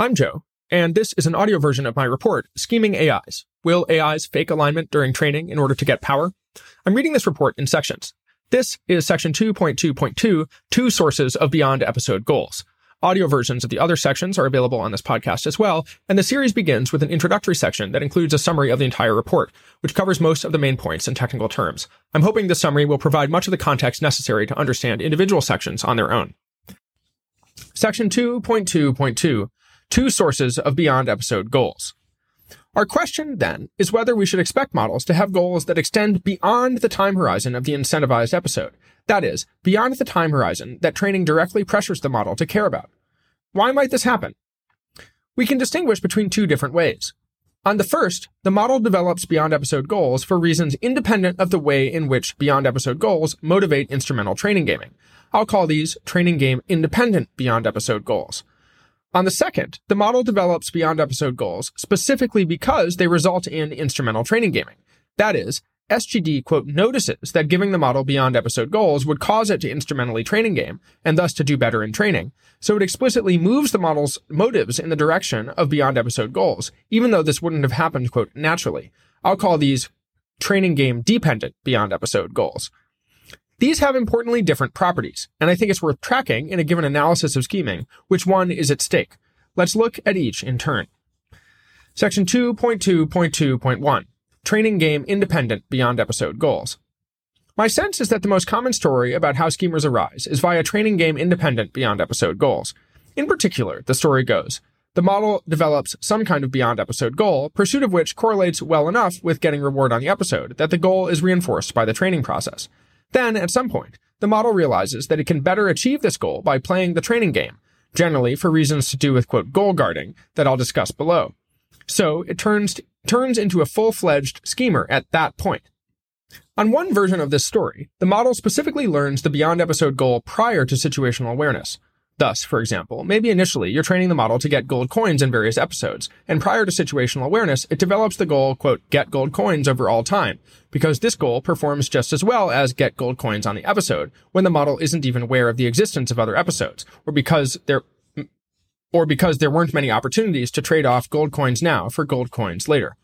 I'm Joe, and this is an audio version of my report, Scheming AIs. Will AIs fake alignment during training in order to get power? I'm reading this report in sections. This is section 2.2.2, two sources of beyond episode goals. Audio versions of the other sections are available on this podcast as well, and the series begins with an introductory section that includes a summary of the entire report, which covers most of the main points in technical terms. I'm hoping this summary will provide much of the context necessary to understand individual sections on their own. Section 2.2.2 two sources of beyond episode goals. Our question then is whether we should expect models to have goals that extend beyond the time horizon of the incentivized episode. That is, beyond the time horizon that training directly pressures the model to care about. Why might this happen? We can distinguish between two different ways. On the first, the model develops beyond episode goals for reasons independent of the way in which beyond episode goals motivate instrumental training gaming. I'll call these training game independent beyond episode goals. On the second, the model develops beyond episode goals specifically because they result in instrumental training gaming. That is, SGD, quote, notices that giving the model beyond episode goals would cause it to instrumentally training game, and thus to do better in training. So it explicitly moves the model's motives in the direction of beyond episode goals, even though this wouldn't have happened, quote, naturally. I'll call these training game dependent beyond episode goals. These have importantly different properties, and I think it's worth tracking in a given analysis of scheming which one is at stake. Let's look at each in turn. Section 2.2.2.1 Training Game Independent Beyond Episode Goals. My sense is that the most common story about how schemers arise is via training game independent beyond episode goals. In particular, the story goes the model develops some kind of beyond episode goal, pursuit of which correlates well enough with getting reward on the episode that the goal is reinforced by the training process. Then, at some point, the model realizes that it can better achieve this goal by playing the training game, generally for reasons to do with, quote, goal guarding that I'll discuss below. So it turns, turns into a full-fledged schemer at that point. On one version of this story, the model specifically learns the beyond episode goal prior to situational awareness. Thus, for example, maybe initially you're training the model to get gold coins in various episodes, and prior to situational awareness, it develops the goal, quote, get gold coins over all time, because this goal performs just as well as get gold coins on the episode, when the model isn't even aware of the existence of other episodes, or because there, or because there weren't many opportunities to trade off gold coins now for gold coins later.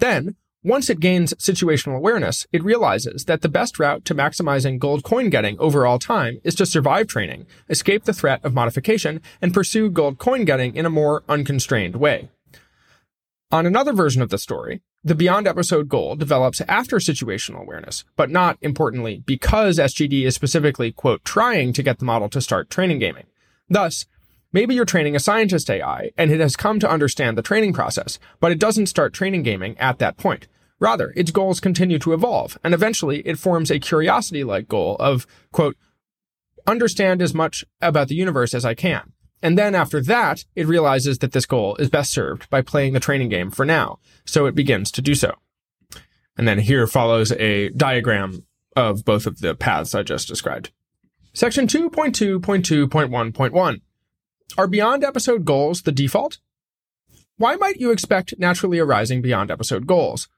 Then, once it gains situational awareness, it realizes that the best route to maximizing gold coin getting over all time is to survive training, escape the threat of modification, and pursue gold coin getting in a more unconstrained way. On another version of the story, the beyond episode goal develops after situational awareness, but not importantly because SGD is specifically, quote, trying to get the model to start training gaming. Thus, Maybe you're training a scientist AI and it has come to understand the training process, but it doesn't start training gaming at that point. Rather, its goals continue to evolve, and eventually it forms a curiosity-like goal of, quote, understand as much about the universe as I can. And then after that, it realizes that this goal is best served by playing the training game for now, so it begins to do so. And then here follows a diagram of both of the paths I just described. Section 2.2.2.1.1 are beyond episode goals the default? Why might you expect naturally arising beyond episode goals?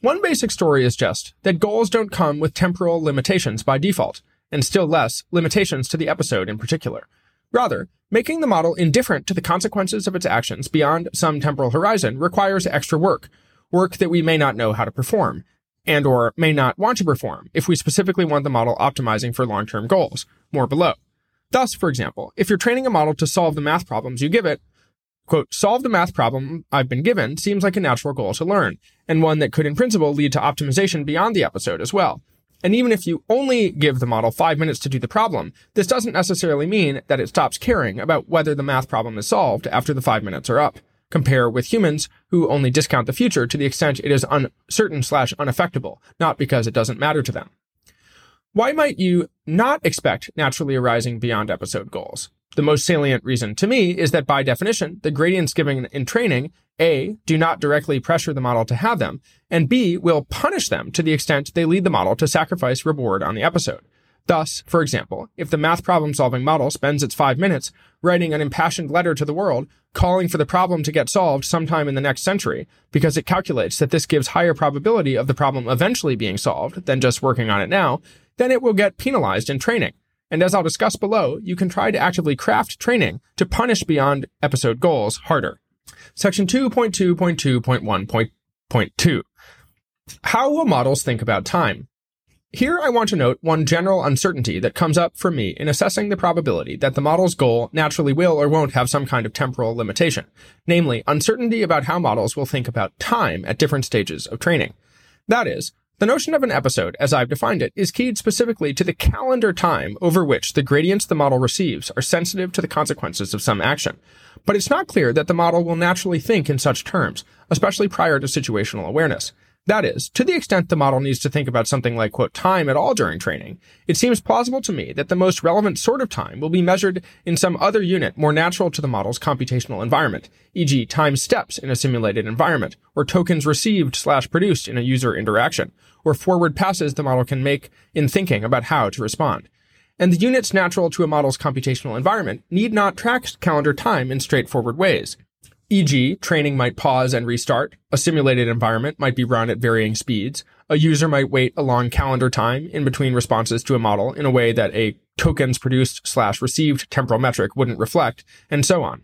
One basic story is just that goals don't come with temporal limitations by default, and still less, limitations to the episode in particular. Rather, making the model indifferent to the consequences of its actions beyond some temporal horizon requires extra work, work that we may not know how to perform, and or may not want to perform if we specifically want the model optimizing for long-term goals, more below. Thus, for example, if you're training a model to solve the math problems you give it, quote, solve the math problem I've been given seems like a natural goal to learn, and one that could in principle lead to optimization beyond the episode as well. And even if you only give the model five minutes to do the problem, this doesn't necessarily mean that it stops caring about whether the math problem is solved after the five minutes are up. Compare with humans who only discount the future to the extent it is uncertain slash unaffectable, not because it doesn't matter to them. Why might you not expect naturally arising beyond episode goals? The most salient reason to me is that by definition, the gradients given in training, A, do not directly pressure the model to have them, and B, will punish them to the extent they lead the model to sacrifice reward on the episode. Thus, for example, if the math problem solving model spends its five minutes writing an impassioned letter to the world, calling for the problem to get solved sometime in the next century, because it calculates that this gives higher probability of the problem eventually being solved than just working on it now, then it will get penalized in training. And as I'll discuss below, you can try to actively craft training to punish beyond episode goals harder. Section 2.2.2.1.2. How will models think about time? Here I want to note one general uncertainty that comes up for me in assessing the probability that the model's goal naturally will or won't have some kind of temporal limitation, namely uncertainty about how models will think about time at different stages of training. That is, the notion of an episode, as I've defined it, is keyed specifically to the calendar time over which the gradients the model receives are sensitive to the consequences of some action. But it's not clear that the model will naturally think in such terms, especially prior to situational awareness. That is, to the extent the model needs to think about something like, quote, time at all during training, it seems plausible to me that the most relevant sort of time will be measured in some other unit more natural to the model's computational environment, e.g. time steps in a simulated environment, or tokens received slash produced in a user interaction, or forward passes the model can make in thinking about how to respond. And the units natural to a model's computational environment need not track calendar time in straightforward ways. E.g., training might pause and restart. A simulated environment might be run at varying speeds. A user might wait a long calendar time in between responses to a model in a way that a tokens produced slash received temporal metric wouldn't reflect, and so on.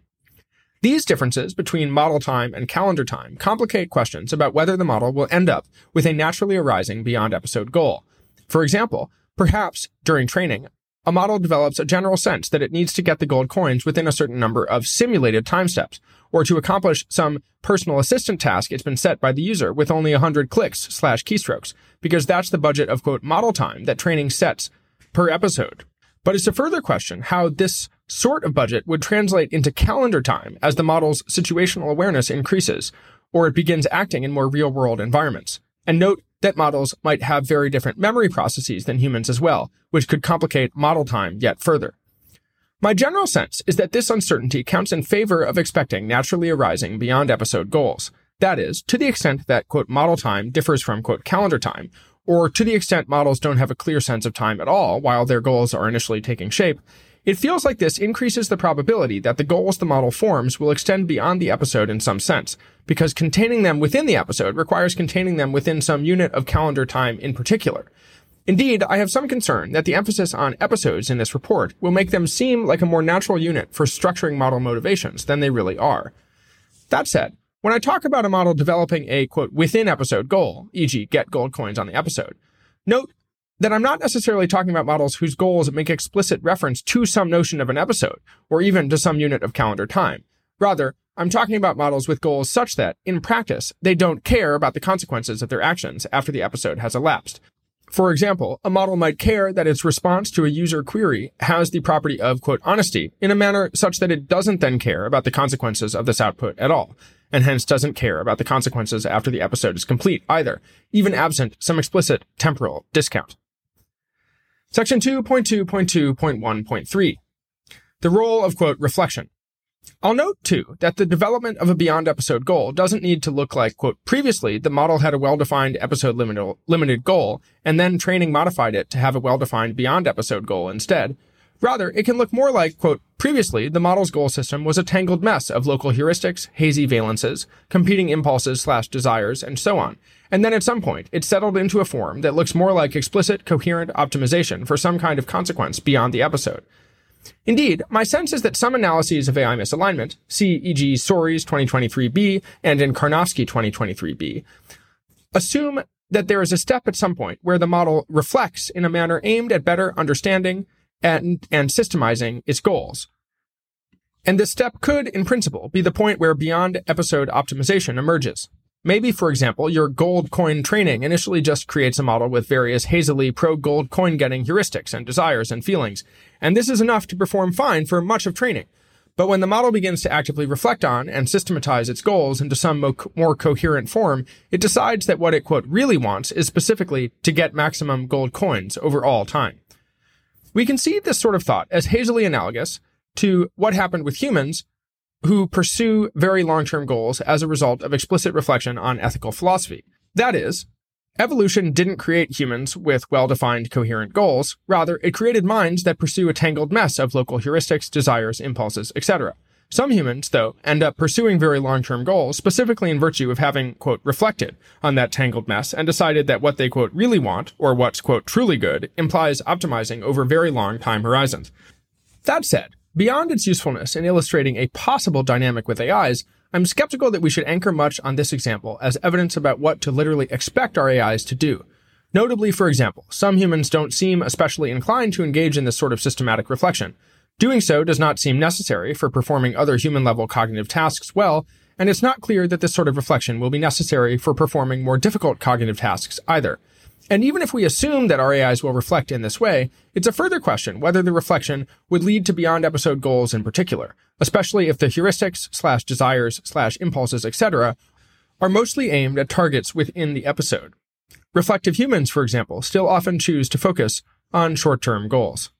These differences between model time and calendar time complicate questions about whether the model will end up with a naturally arising beyond episode goal. For example, perhaps during training, a model develops a general sense that it needs to get the gold coins within a certain number of simulated time steps, or to accomplish some personal assistant task it's been set by the user with only 100 clicks slash keystrokes, because that's the budget of quote model time that training sets per episode. But it's a further question how this sort of budget would translate into calendar time as the model's situational awareness increases, or it begins acting in more real world environments. And note that models might have very different memory processes than humans as well, which could complicate model time yet further. My general sense is that this uncertainty counts in favor of expecting naturally arising beyond episode goals. That is, to the extent that, quote, model time differs from, quote, calendar time, or to the extent models don't have a clear sense of time at all while their goals are initially taking shape, it feels like this increases the probability that the goals the model forms will extend beyond the episode in some sense, because containing them within the episode requires containing them within some unit of calendar time in particular. Indeed, I have some concern that the emphasis on episodes in this report will make them seem like a more natural unit for structuring model motivations than they really are. That said, when I talk about a model developing a quote within episode goal, e.g., get gold coins on the episode, note that I'm not necessarily talking about models whose goals make explicit reference to some notion of an episode, or even to some unit of calendar time. Rather, I'm talking about models with goals such that, in practice, they don't care about the consequences of their actions after the episode has elapsed. For example, a model might care that its response to a user query has the property of, quote, honesty in a manner such that it doesn't then care about the consequences of this output at all, and hence doesn't care about the consequences after the episode is complete either, even absent some explicit temporal discount. Section 2.2.2.1.3. The role of, quote, reflection. I'll note, too, that the development of a beyond episode goal doesn't need to look like, quote, previously the model had a well-defined episode limited, goal, and then training modified it to have a well-defined beyond episode goal instead. Rather, it can look more like, quote, previously the model's goal system was a tangled mess of local heuristics, hazy valences, competing impulses slash desires, and so on. And then at some point, it settled into a form that looks more like explicit, coherent optimization for some kind of consequence beyond the episode. Indeed, my sense is that some analyses of AI misalignment, see e.g. Soares 2023b and in Karnofsky 2023b, assume that there is a step at some point where the model reflects in a manner aimed at better understanding and, and systemizing its goals. And this step could, in principle, be the point where beyond episode optimization emerges. Maybe, for example, your gold coin training initially just creates a model with various hazily pro gold coin getting heuristics and desires and feelings, and this is enough to perform fine for much of training. But when the model begins to actively reflect on and systematize its goals into some mo- more coherent form, it decides that what it quote really wants is specifically to get maximum gold coins over all time. We can see this sort of thought as hazily analogous to what happened with humans who pursue very long-term goals as a result of explicit reflection on ethical philosophy. That is, evolution didn't create humans with well-defined coherent goals. Rather, it created minds that pursue a tangled mess of local heuristics, desires, impulses, etc. Some humans, though, end up pursuing very long term goals specifically in virtue of having, quote, reflected on that tangled mess and decided that what they, quote, really want, or what's, quote, truly good, implies optimizing over very long time horizons. That said, beyond its usefulness in illustrating a possible dynamic with AIs, I'm skeptical that we should anchor much on this example as evidence about what to literally expect our AIs to do. Notably, for example, some humans don't seem especially inclined to engage in this sort of systematic reflection. Doing so does not seem necessary for performing other human level cognitive tasks well, and it's not clear that this sort of reflection will be necessary for performing more difficult cognitive tasks either. And even if we assume that our AIs will reflect in this way, it's a further question whether the reflection would lead to beyond episode goals in particular, especially if the heuristics slash desires slash impulses, etc., are mostly aimed at targets within the episode. Reflective humans, for example, still often choose to focus on short-term goals.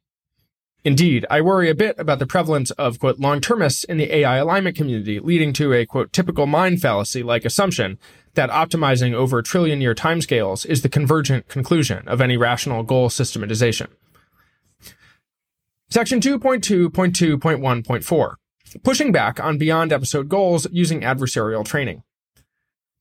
Indeed, I worry a bit about the prevalence of, quote, long-termists in the AI alignment community, leading to a, quote, typical mind fallacy-like assumption that optimizing over trillion-year timescales is the convergent conclusion of any rational goal systematization. Section 2.2.2.1.4. Pushing back on beyond episode goals using adversarial training.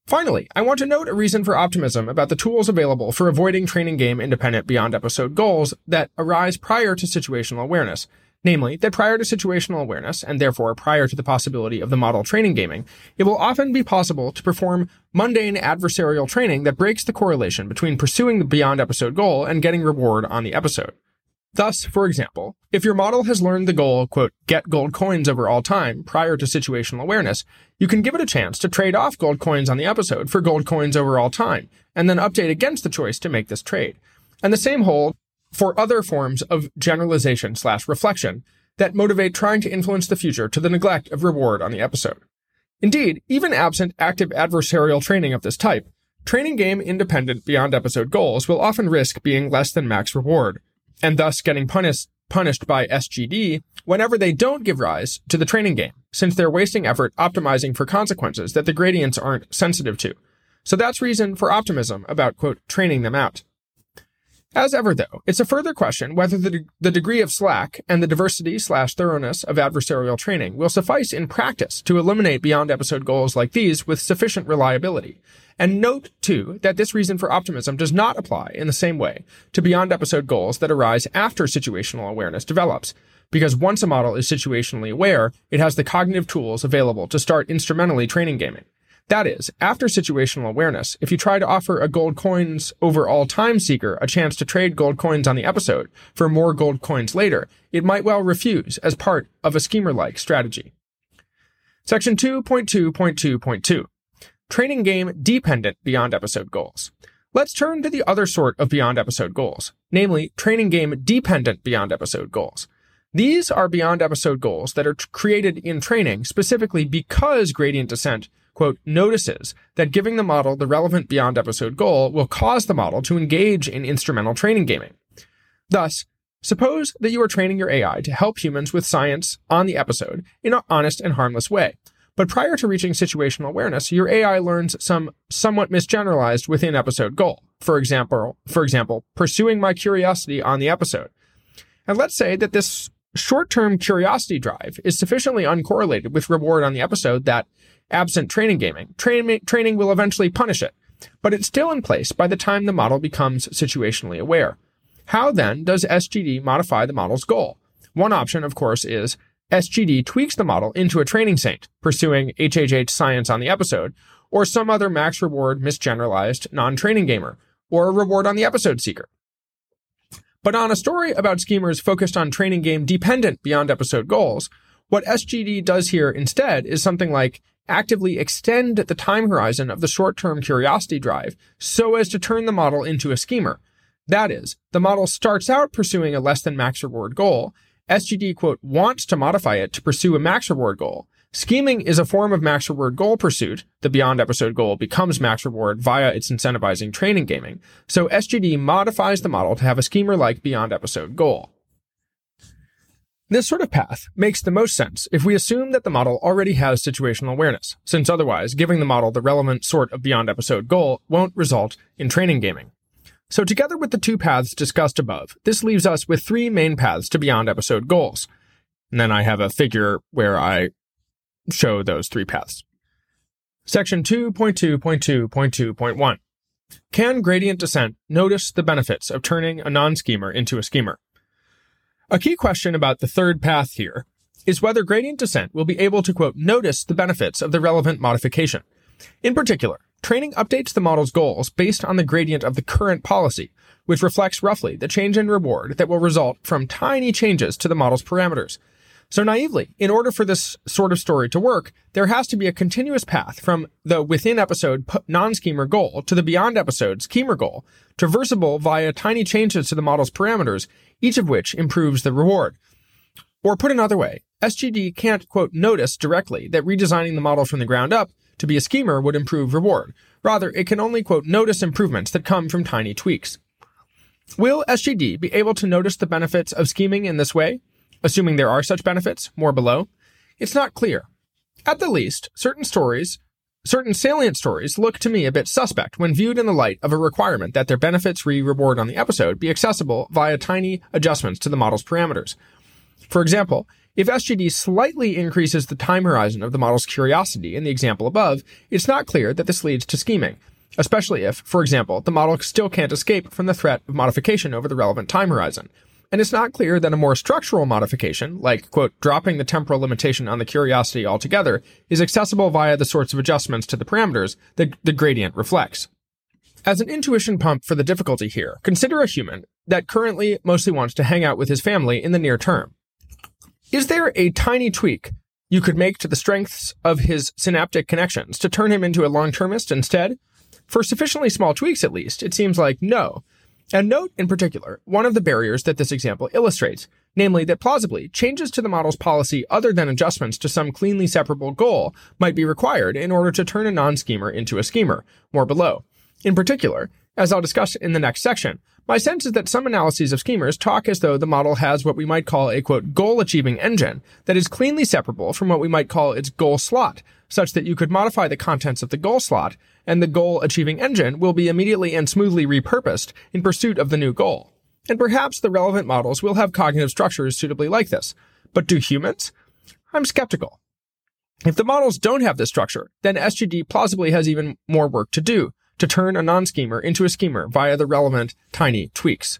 Finally, I want to note a reason for optimism about the tools available for avoiding training game independent beyond episode goals that arise prior to situational awareness. Namely, that prior to situational awareness, and therefore prior to the possibility of the model training gaming, it will often be possible to perform mundane adversarial training that breaks the correlation between pursuing the beyond episode goal and getting reward on the episode. Thus, for example, if your model has learned the goal, quote, get gold coins over all time prior to situational awareness, you can give it a chance to trade off gold coins on the episode for gold coins over all time, and then update against the choice to make this trade. And the same hold for other forms of generalization slash reflection that motivate trying to influence the future to the neglect of reward on the episode. Indeed, even absent active adversarial training of this type, training game independent beyond episode goals will often risk being less than max reward, and thus getting punished punished by SGD whenever they don't give rise to the training game, since they're wasting effort optimizing for consequences that the gradients aren't sensitive to. So that's reason for optimism about, quote, training them out. As ever, though, it's a further question whether the, de- the degree of slack and the diversity slash thoroughness of adversarial training will suffice in practice to eliminate beyond episode goals like these with sufficient reliability. And note, too, that this reason for optimism does not apply in the same way to beyond episode goals that arise after situational awareness develops. Because once a model is situationally aware, it has the cognitive tools available to start instrumentally training gaming. That is, after situational awareness, if you try to offer a gold coins over all time seeker a chance to trade gold coins on the episode for more gold coins later, it might well refuse as part of a schemer like strategy. Section 2.2.2.2 Training game dependent beyond episode goals. Let's turn to the other sort of beyond episode goals, namely training game dependent beyond episode goals. These are beyond episode goals that are created in training specifically because gradient descent quote, notices that giving the model the relevant beyond episode goal will cause the model to engage in instrumental training gaming. Thus, suppose that you are training your AI to help humans with science on the episode in an honest and harmless way. But prior to reaching situational awareness, your AI learns some somewhat misgeneralized within episode goal. For example, for example, pursuing my curiosity on the episode. And let's say that this short-term curiosity drive is sufficiently uncorrelated with reward on the episode that absent training gaming. Train, training will eventually punish it, but it's still in place by the time the model becomes situationally aware. How then does SGD modify the model's goal? One option, of course, is SGD tweaks the model into a training saint, pursuing HHH science on the episode, or some other max reward misgeneralized non-training gamer, or a reward on the episode seeker. But on a story about schemers focused on training game dependent beyond episode goals, what SGD does here instead is something like actively extend the time horizon of the short-term curiosity drive so as to turn the model into a schemer. That is, the model starts out pursuing a less than max reward goal. SGD quote wants to modify it to pursue a max reward goal. Scheming is a form of max reward goal pursuit. The beyond episode goal becomes max reward via its incentivizing training gaming. So SGD modifies the model to have a schemer like beyond episode goal. This sort of path makes the most sense if we assume that the model already has situational awareness, since otherwise giving the model the relevant sort of beyond episode goal won't result in training gaming. So together with the two paths discussed above, this leaves us with three main paths to beyond episode goals. And then I have a figure where I show those three paths. Section 2.2.2.2.1 Can gradient descent notice the benefits of turning a non schemer into a schemer? A key question about the third path here is whether gradient descent will be able to, quote, notice the benefits of the relevant modification. In particular, training updates the model's goals based on the gradient of the current policy, which reflects roughly the change in reward that will result from tiny changes to the model's parameters. So naively, in order for this sort of story to work, there has to be a continuous path from the within episode non-schemer goal to the beyond episode schemer goal, traversable via tiny changes to the model's parameters, each of which improves the reward. Or put another way, SGD can't, quote, notice directly that redesigning the model from the ground up to be a schemer would improve reward. Rather, it can only, quote, notice improvements that come from tiny tweaks. Will SGD be able to notice the benefits of scheming in this way? Assuming there are such benefits, more below? It's not clear. At the least, certain stories, certain salient stories look to me a bit suspect when viewed in the light of a requirement that their benefits re-reward on the episode be accessible via tiny adjustments to the model's parameters. For example, if SGD slightly increases the time horizon of the model's curiosity in the example above, it's not clear that this leads to scheming, especially if, for example, the model still can't escape from the threat of modification over the relevant time horizon and it's not clear that a more structural modification, like, quote, dropping the temporal limitation on the curiosity altogether, is accessible via the sorts of adjustments to the parameters that the gradient reflects. As an intuition pump for the difficulty here, consider a human that currently mostly wants to hang out with his family in the near term. Is there a tiny tweak you could make to the strengths of his synaptic connections to turn him into a long-termist instead? For sufficiently small tweaks, at least, it seems like no, and note, in particular, one of the barriers that this example illustrates, namely that plausibly, changes to the model's policy other than adjustments to some cleanly separable goal might be required in order to turn a non-schemer into a schemer, more below. In particular, as I'll discuss in the next section, my sense is that some analyses of schemers talk as though the model has what we might call a quote, goal achieving engine that is cleanly separable from what we might call its goal slot, such that you could modify the contents of the goal slot and the goal achieving engine will be immediately and smoothly repurposed in pursuit of the new goal. And perhaps the relevant models will have cognitive structures suitably like this. But do humans? I'm skeptical. If the models don't have this structure, then SGD plausibly has even more work to do to turn a non-schemer into a schemer via the relevant tiny tweaks.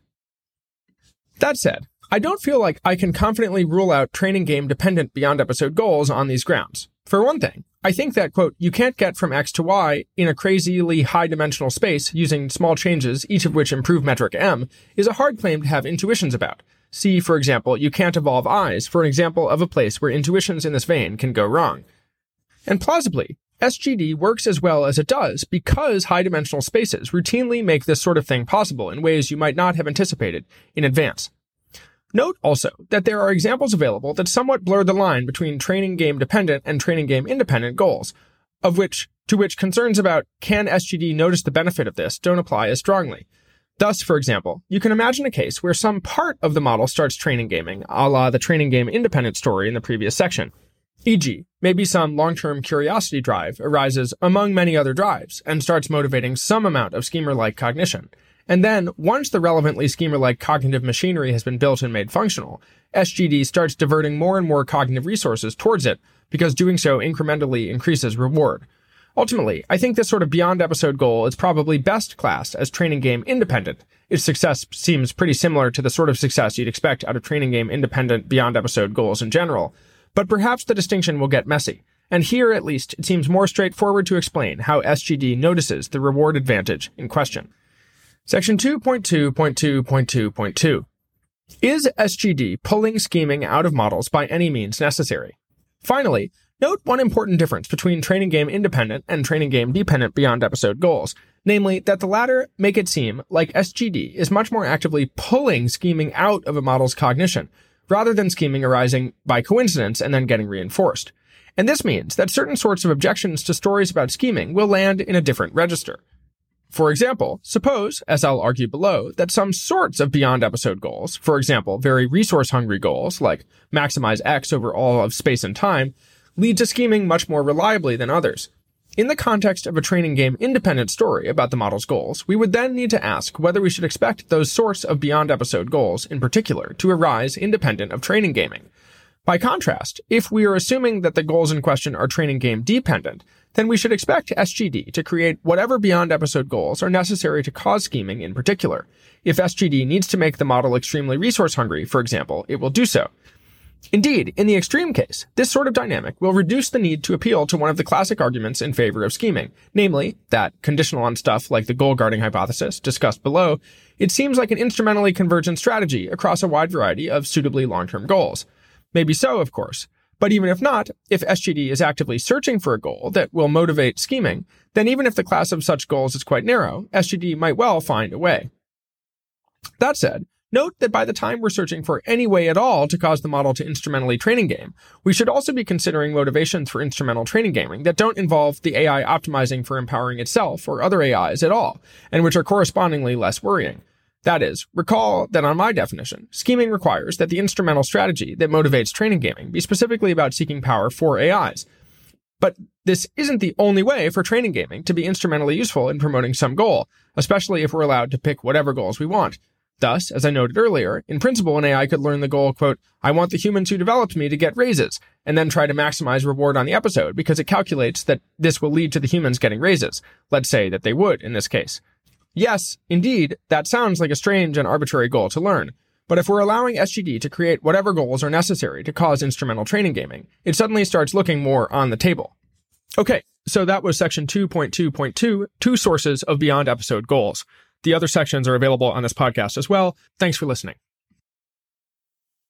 That said, I don't feel like I can confidently rule out training game dependent beyond episode goals on these grounds. For one thing, I think that, quote, you can't get from X to Y in a crazily high dimensional space using small changes, each of which improve metric M, is a hard claim to have intuitions about. See, for example, you can't evolve eyes for an example of a place where intuitions in this vein can go wrong. And plausibly, SGD works as well as it does because high dimensional spaces routinely make this sort of thing possible in ways you might not have anticipated in advance. Note also that there are examples available that somewhat blur the line between training game dependent and training game independent goals, of which to which concerns about can SGD notice the benefit of this don't apply as strongly. Thus, for example, you can imagine a case where some part of the model starts training gaming, a la the training game independent story in the previous section, E.g., maybe some long-term curiosity drive arises among many other drives and starts motivating some amount of schemer-like cognition. And then, once the relevantly schemer-like cognitive machinery has been built and made functional, SGD starts diverting more and more cognitive resources towards it because doing so incrementally increases reward. Ultimately, I think this sort of beyond episode goal is probably best classed as training game independent. Its success seems pretty similar to the sort of success you'd expect out of training game independent beyond episode goals in general, but perhaps the distinction will get messy. And here, at least, it seems more straightforward to explain how SGD notices the reward advantage in question. Section 2.2.2.2.2. Is SGD pulling scheming out of models by any means necessary? Finally, note one important difference between training game independent and training game dependent beyond episode goals, namely that the latter make it seem like SGD is much more actively pulling scheming out of a model's cognition, rather than scheming arising by coincidence and then getting reinforced. And this means that certain sorts of objections to stories about scheming will land in a different register. For example, suppose, as I'll argue below, that some sorts of beyond episode goals, for example, very resource hungry goals like maximize X over all of space and time, lead to scheming much more reliably than others. In the context of a training game independent story about the model's goals, we would then need to ask whether we should expect those sorts of beyond episode goals, in particular, to arise independent of training gaming. By contrast, if we are assuming that the goals in question are training game dependent, then we should expect SGD to create whatever beyond episode goals are necessary to cause scheming in particular. If SGD needs to make the model extremely resource hungry, for example, it will do so. Indeed, in the extreme case, this sort of dynamic will reduce the need to appeal to one of the classic arguments in favor of scheming, namely that, conditional on stuff like the goal guarding hypothesis discussed below, it seems like an instrumentally convergent strategy across a wide variety of suitably long-term goals. Maybe so, of course. But even if not, if SGD is actively searching for a goal that will motivate scheming, then even if the class of such goals is quite narrow, SGD might well find a way. That said, note that by the time we're searching for any way at all to cause the model to instrumentally training game, we should also be considering motivations for instrumental training gaming that don't involve the AI optimizing for empowering itself or other AIs at all, and which are correspondingly less worrying. That is, recall that on my definition, scheming requires that the instrumental strategy that motivates training gaming be specifically about seeking power for AIs. But this isn't the only way for training gaming to be instrumentally useful in promoting some goal, especially if we're allowed to pick whatever goals we want. Thus, as I noted earlier, in principle, an AI could learn the goal, quote, I want the humans who developed me to get raises, and then try to maximize reward on the episode because it calculates that this will lead to the humans getting raises. Let's say that they would in this case. Yes, indeed, that sounds like a strange and arbitrary goal to learn. But if we're allowing SGD to create whatever goals are necessary to cause instrumental training gaming, it suddenly starts looking more on the table. Okay, so that was section 2.2.2, two sources of beyond episode goals. The other sections are available on this podcast as well. Thanks for listening.